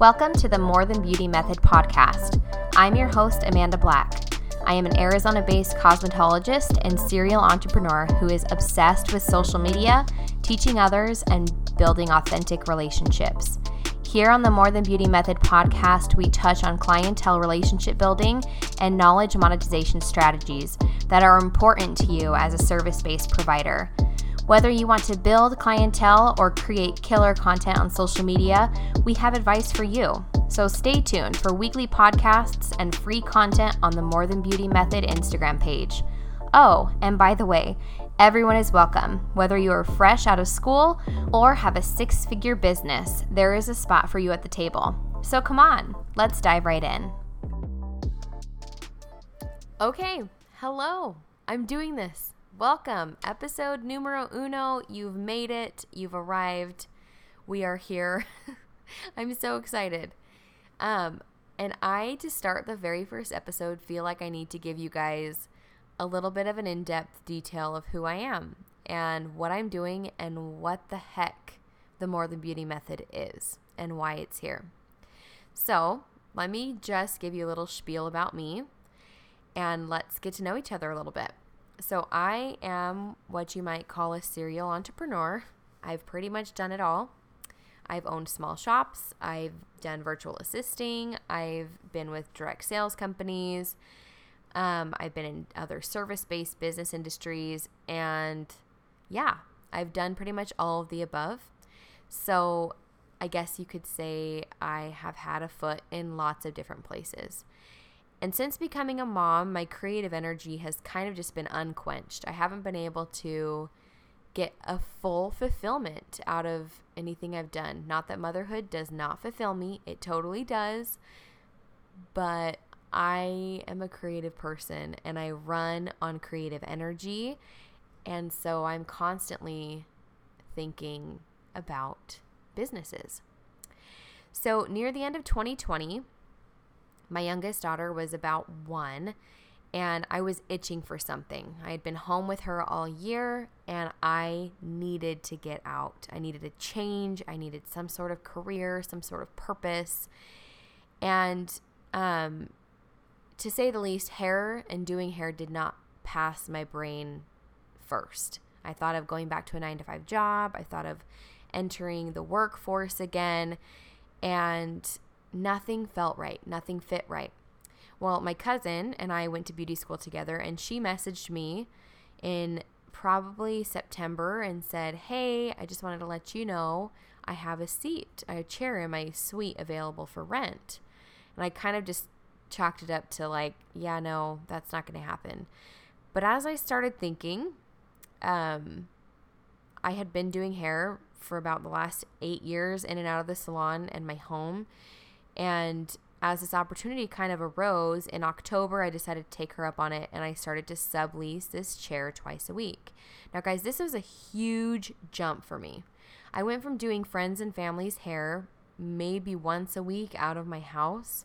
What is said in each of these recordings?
Welcome to the More Than Beauty Method podcast. I'm your host, Amanda Black. I am an Arizona based cosmetologist and serial entrepreneur who is obsessed with social media, teaching others, and building authentic relationships. Here on the More Than Beauty Method podcast, we touch on clientele relationship building and knowledge monetization strategies that are important to you as a service based provider. Whether you want to build clientele or create killer content on social media, we have advice for you. So stay tuned for weekly podcasts and free content on the More Than Beauty Method Instagram page. Oh, and by the way, everyone is welcome. Whether you are fresh out of school or have a six figure business, there is a spot for you at the table. So come on, let's dive right in. Okay, hello, I'm doing this. Welcome, episode numero uno. You've made it, you've arrived. We are here. I'm so excited. Um, and I, to start the very first episode, feel like I need to give you guys a little bit of an in depth detail of who I am and what I'm doing and what the heck the More Than Beauty method is and why it's here. So, let me just give you a little spiel about me and let's get to know each other a little bit. So, I am what you might call a serial entrepreneur. I've pretty much done it all. I've owned small shops, I've done virtual assisting, I've been with direct sales companies, um, I've been in other service based business industries, and yeah, I've done pretty much all of the above. So, I guess you could say I have had a foot in lots of different places. And since becoming a mom, my creative energy has kind of just been unquenched. I haven't been able to get a full fulfillment out of anything I've done. Not that motherhood does not fulfill me, it totally does. But I am a creative person and I run on creative energy. And so I'm constantly thinking about businesses. So, near the end of 2020, my youngest daughter was about one, and I was itching for something. I had been home with her all year, and I needed to get out. I needed a change. I needed some sort of career, some sort of purpose. And um, to say the least, hair and doing hair did not pass my brain first. I thought of going back to a nine to five job. I thought of entering the workforce again. And nothing felt right, nothing fit right. Well, my cousin and I went to beauty school together, and she messaged me in probably September and said, Hey, I just wanted to let you know I have a seat, a chair in my suite available for rent. And I kind of just chalked it up to like, yeah, no, that's not going to happen. But as I started thinking, um, I had been doing hair for about the last eight years in and out of the salon and my home. And as this opportunity kind of arose in October, I decided to take her up on it and I started to sublease this chair twice a week. Now, guys, this was a huge jump for me. I went from doing friends and family's hair maybe once a week out of my house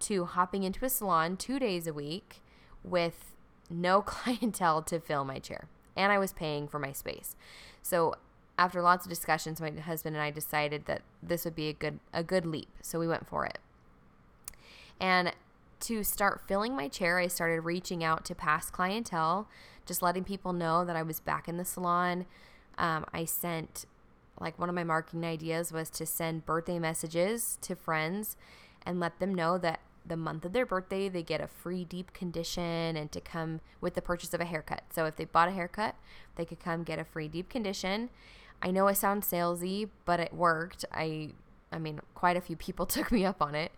to hopping into a salon two days a week with no clientele to fill my chair. And I was paying for my space. So after lots of discussions, my husband and I decided that this would be a good a good leap. So we went for it. And to start filling my chair, I started reaching out to past clientele, just letting people know that I was back in the salon. Um, I sent like one of my marketing ideas was to send birthday messages to friends and let them know that the month of their birthday they get a free deep condition and to come with the purchase of a haircut. So if they bought a haircut, they could come get a free deep condition I know I sound salesy, but it worked. I I mean, quite a few people took me up on it.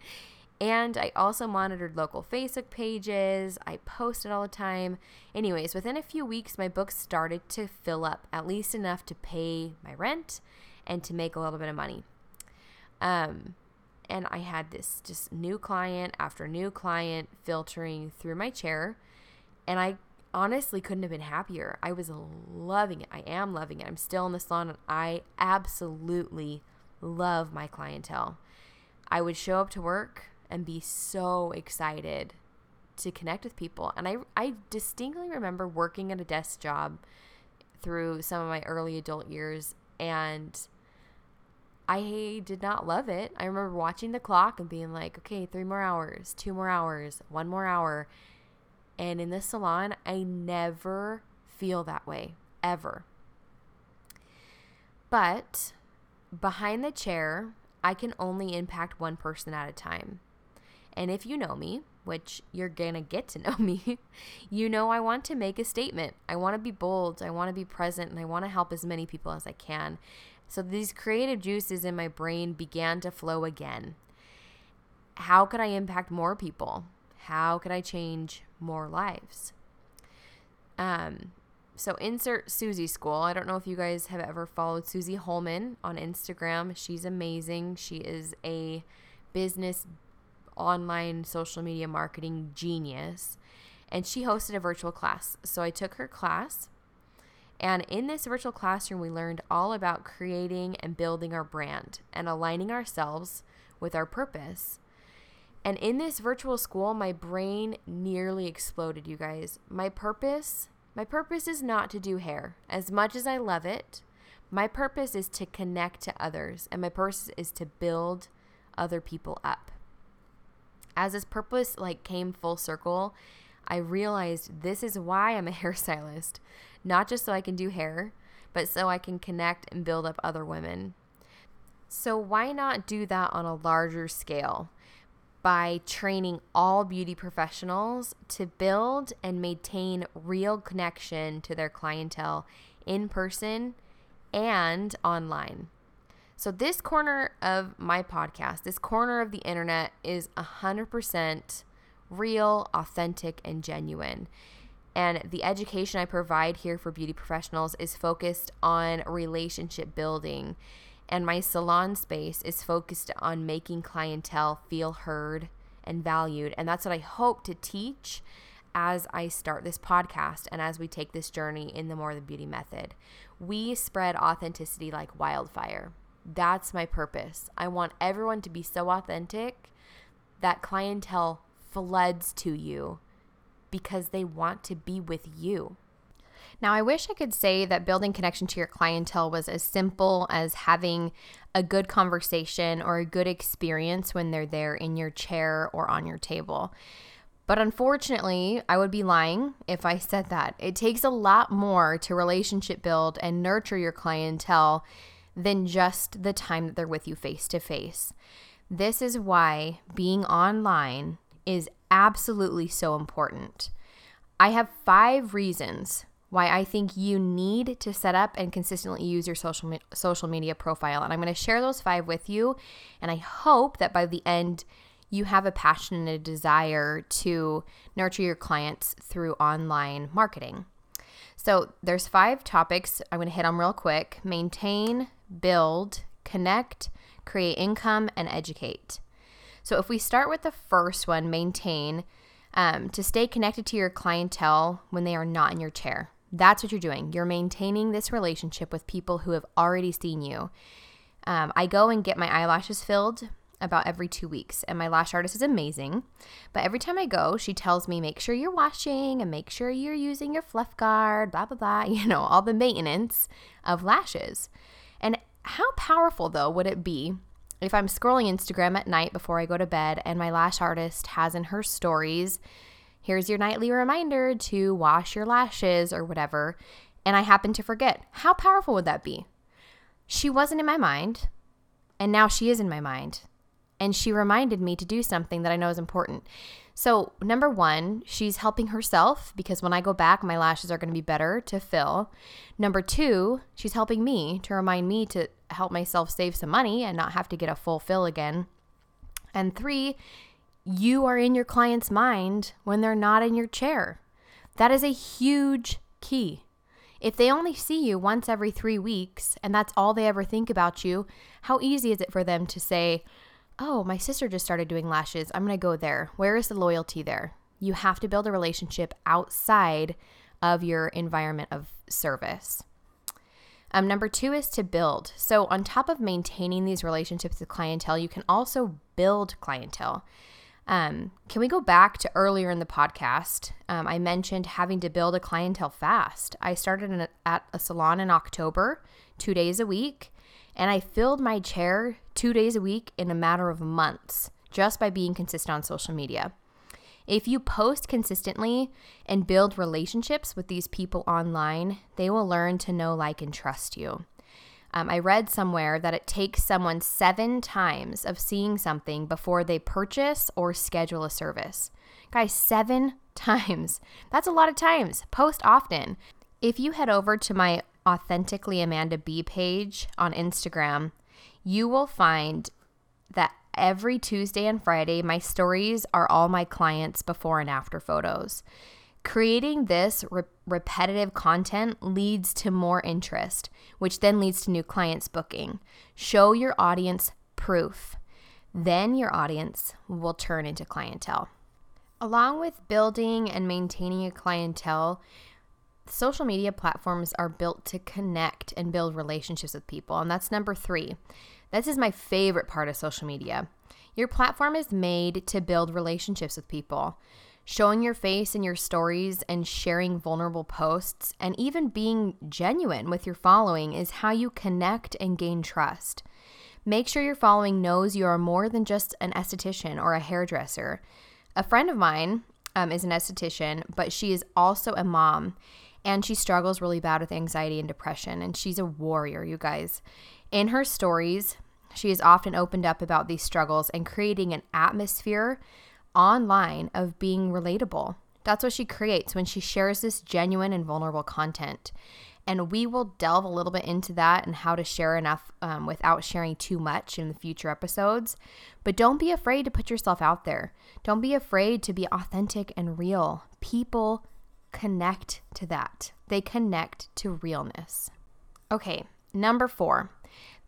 And I also monitored local Facebook pages. I posted all the time. Anyways, within a few weeks, my books started to fill up, at least enough to pay my rent and to make a little bit of money. Um, and I had this just new client after new client filtering through my chair. And I honestly couldn't have been happier. I was loving it. I am loving it. I'm still in the salon and I absolutely love my clientele. I would show up to work and be so excited to connect with people. And I, I distinctly remember working at a desk job through some of my early adult years and I did not love it. I remember watching the clock and being like, okay, three more hours, two more hours, one more hour. And in this salon, I never feel that way, ever. But behind the chair, I can only impact one person at a time. And if you know me, which you're to get to know me, you know I want to make a statement. I want to be bold, I want to be present, and I want to help as many people as I can. So these creative juices in my brain began to flow again. How could I impact more people? How could I change more lives? Um, so insert Susie School. I don't know if you guys have ever followed Susie Holman on Instagram. She's amazing. She is a business online social media marketing genius. And she hosted a virtual class. So I took her class. And in this virtual classroom, we learned all about creating and building our brand and aligning ourselves with our purpose. And in this virtual school, my brain nearly exploded, you guys. My purpose, my purpose is not to do hair. As much as I love it, my purpose is to connect to others, and my purpose is to build other people up as this purpose like came full circle, I realized this is why I'm a hairstylist, not just so I can do hair, but so I can connect and build up other women. So why not do that on a larger scale? By training all beauty professionals to build and maintain real connection to their clientele in person and online. So, this corner of my podcast, this corner of the internet is 100% real, authentic, and genuine. And the education I provide here for beauty professionals is focused on relationship building. And my salon space is focused on making clientele feel heard and valued. And that's what I hope to teach as I start this podcast and as we take this journey in the More Than Beauty method. We spread authenticity like wildfire. That's my purpose. I want everyone to be so authentic that clientele floods to you because they want to be with you. Now, I wish I could say that building connection to your clientele was as simple as having a good conversation or a good experience when they're there in your chair or on your table. But unfortunately, I would be lying if I said that. It takes a lot more to relationship build and nurture your clientele than just the time that they're with you face to face. This is why being online is absolutely so important. I have five reasons why I think you need to set up and consistently use your social me- social media profile and I'm going to share those five with you and I hope that by the end you have a passion and a desire to nurture your clients through online marketing. So, there's five topics I'm going to hit on real quick. Maintain, build, connect, create income, and educate. So, if we start with the first one, maintain, um, to stay connected to your clientele when they are not in your chair. That's what you're doing. You're maintaining this relationship with people who have already seen you. Um, I go and get my eyelashes filled about every two weeks, and my lash artist is amazing. But every time I go, she tells me, make sure you're washing and make sure you're using your fluff guard, blah, blah, blah, you know, all the maintenance of lashes. And how powerful, though, would it be if I'm scrolling Instagram at night before I go to bed and my lash artist has in her stories, here's your nightly reminder to wash your lashes or whatever, and I happen to forget? How powerful would that be? She wasn't in my mind, and now she is in my mind. And she reminded me to do something that I know is important. So, number one, she's helping herself because when I go back, my lashes are going to be better to fill. Number two, she's helping me to remind me to help myself save some money and not have to get a full fill again. And three, you are in your client's mind when they're not in your chair. That is a huge key. If they only see you once every three weeks and that's all they ever think about you, how easy is it for them to say, oh, my sister just started doing lashes. I'm going to go there. Where is the loyalty there? You have to build a relationship outside of your environment of service. Um, number two is to build. So, on top of maintaining these relationships with clientele, you can also build clientele. Um, can we go back to earlier in the podcast? Um, I mentioned having to build a clientele fast. I started a, at a salon in October, two days a week, And I filled my chair two days a week in a matter of months just by being consistent on social media. If you post consistently and build relationships with these people online, they will learn to know, like, and trust you. Um, I read somewhere that it takes someone seven times of seeing something before they purchase or schedule a service. Guys, seven times. That's a lot of times. Post often. If you head over to my Authentically Amanda B page on Instagram, you will find that every Tuesday and Friday, my stories are all my clients' before and after photos. Creating this re- repetitive content leads to more interest, which then leads to new clients booking. Show your audience proof. Then your audience will turn into clientele. Along with building and maintaining a clientele, social media platforms are built to connect and build relationships with people. And that's number three. This is my favorite part of social media. Your platform is made to build relationships with people. Showing your face in your stories and sharing vulnerable posts and even being genuine with your following is how you connect and gain trust. Make sure your following knows you are more than just an esthetician or a hairdresser. A friend of mine um, is an esthetician, but she is also a mom and she struggles really bad with anxiety and depression. And she's a warrior, you guys. In her stories, she has often opened up about these struggles and creating an atmosphere online of being relatable. That's what she creates when she shares this genuine and vulnerable content. And we will delve a little bit into that and how to share enough um, without sharing too much in the future episodes. But don't be afraid to put yourself out there. Don't be afraid to be authentic and real. People connect to that, they connect to realness. Okay, number four.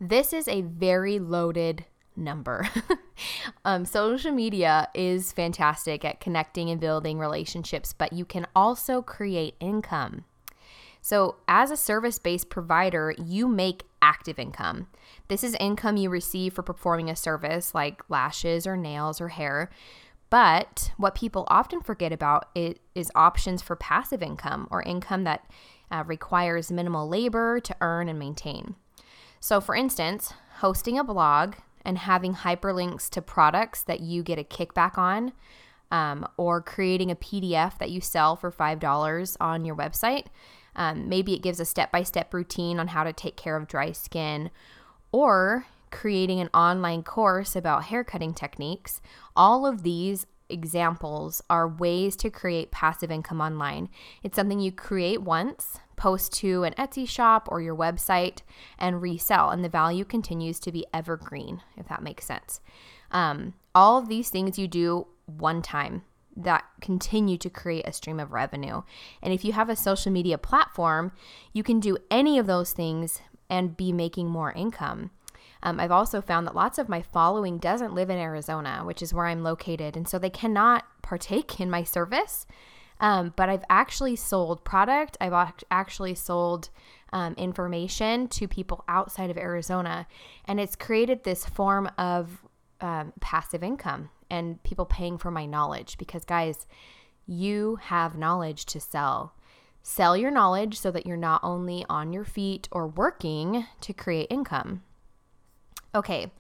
This is a very loaded number. um, social media is fantastic at connecting and building relationships, but you can also create income. So, as a service based provider, you make active income. This is income you receive for performing a service like lashes or nails or hair. But what people often forget about it is options for passive income or income that uh, requires minimal labor to earn and maintain. So, for instance, hosting a blog and having hyperlinks to products that you get a kickback on, um, or creating a PDF that you sell for $5 on your website. Um, maybe it gives a step by step routine on how to take care of dry skin, or creating an online course about hair cutting techniques. All of these examples are ways to create passive income online. It's something you create once, post to an Etsy shop or your website, and resell, and the value continues to be evergreen, if that makes sense. Um, all of these things you do one time that continue to create a stream of revenue. And if you have a social media platform, you can do any of those things and be making more income. Um, I've also found that lots of my following doesn't live in Arizona, which is where I'm located. And so they cannot partake in my service. Um, but I've actually sold product, I've actually sold um, information to people outside of Arizona. And it's created this form of um, passive income and people paying for my knowledge because, guys, you have knowledge to sell. Sell your knowledge so that you're not only on your feet or working to create income. Okay,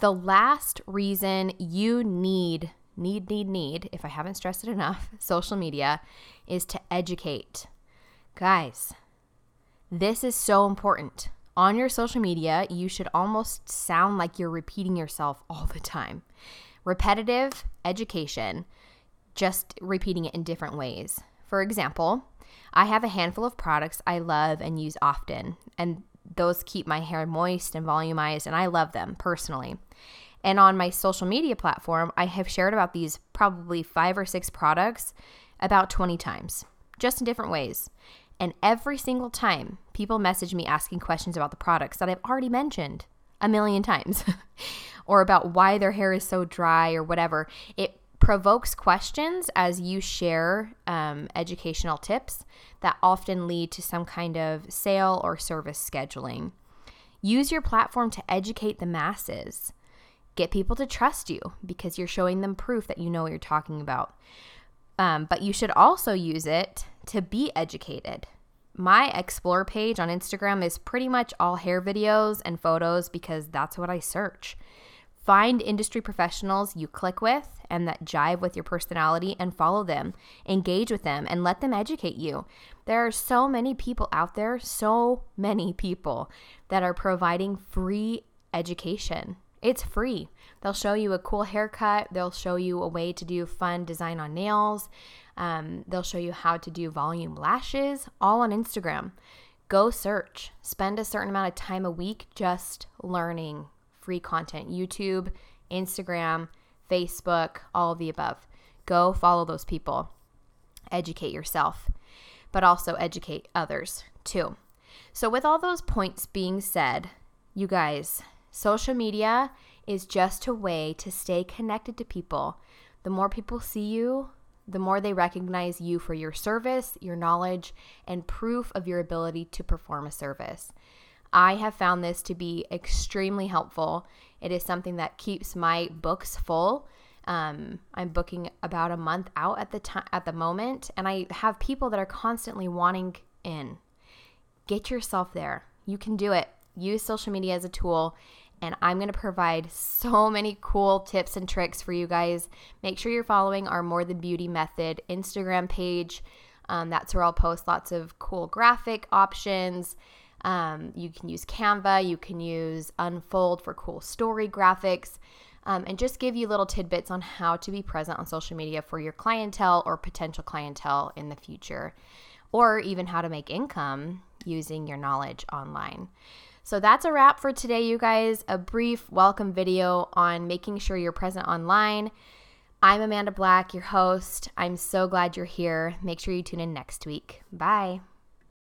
the last reason you need, need, need, need, if I haven't stressed it enough, social media is to educate. Guys, this is so important on your social media, you should almost sound like you're repeating yourself all the time. Repetitive education, just repeating it in different ways. For example, I have a handful of products I love and use often, and those keep my hair moist and volumized, and I love them personally. And on my social media platform, I have shared about these probably five or six products about 20 times, just in different ways. And every single time, people message me asking questions about the products that I've already mentioned a million times or about why their hair is so dry or whatever. It provokes questions as you share um, educational tips that often lead to some kind of sale or service scheduling. Use your platform to educate the masses. Get people to trust you because you're showing them proof that you know what you're talking about. Um, but you should also use it to be educated. my explore page on Instagram is pretty much all hair videos and photos because that's what I search. Find industry professionals you click with and that jive with your personality and follow them. Engage with them and let them educate you. There are so many people out there, so many people that are providing free education. It's free. They'll show you a cool haircut, they'll show you a way to do fun design on nails, um, they'll show you how to do volume lashes, all on Instagram. Go search. Spend a certain amount of time a week just learning free content YouTube, Instagram, Facebook, all of the above. Go follow those people. Educate yourself, but also educate others too. So, with all those points being said, you guys, social media is just a way to stay connected to people. The more people see you, the more they recognize you for your service, your knowledge, and proof of your ability to perform a service. I have found this to be extremely helpful. It is something that keeps my books full. Um, I'm booking about a month out at the time at the moment, and I have people that are constantly wanting in. Get yourself there. You can do it. Use social media as a tool, and I'm going to provide so many cool tips and tricks for you guys. Make sure you're following our More Than Beauty Method Instagram page. Um, that's where I'll post lots of cool graphic options um, you can use Canva, you can use Unfold for cool story graphics, um, and just give you little tidbits on how to be present on social media for your clientele or potential clientele in the future, or even how to make income using your knowledge online. So that's a wrap for today, you guys. A brief welcome video on making sure you're present online. I'm Amanda Black, your host. I'm so glad you're here. Make sure you tune in next week. Bye.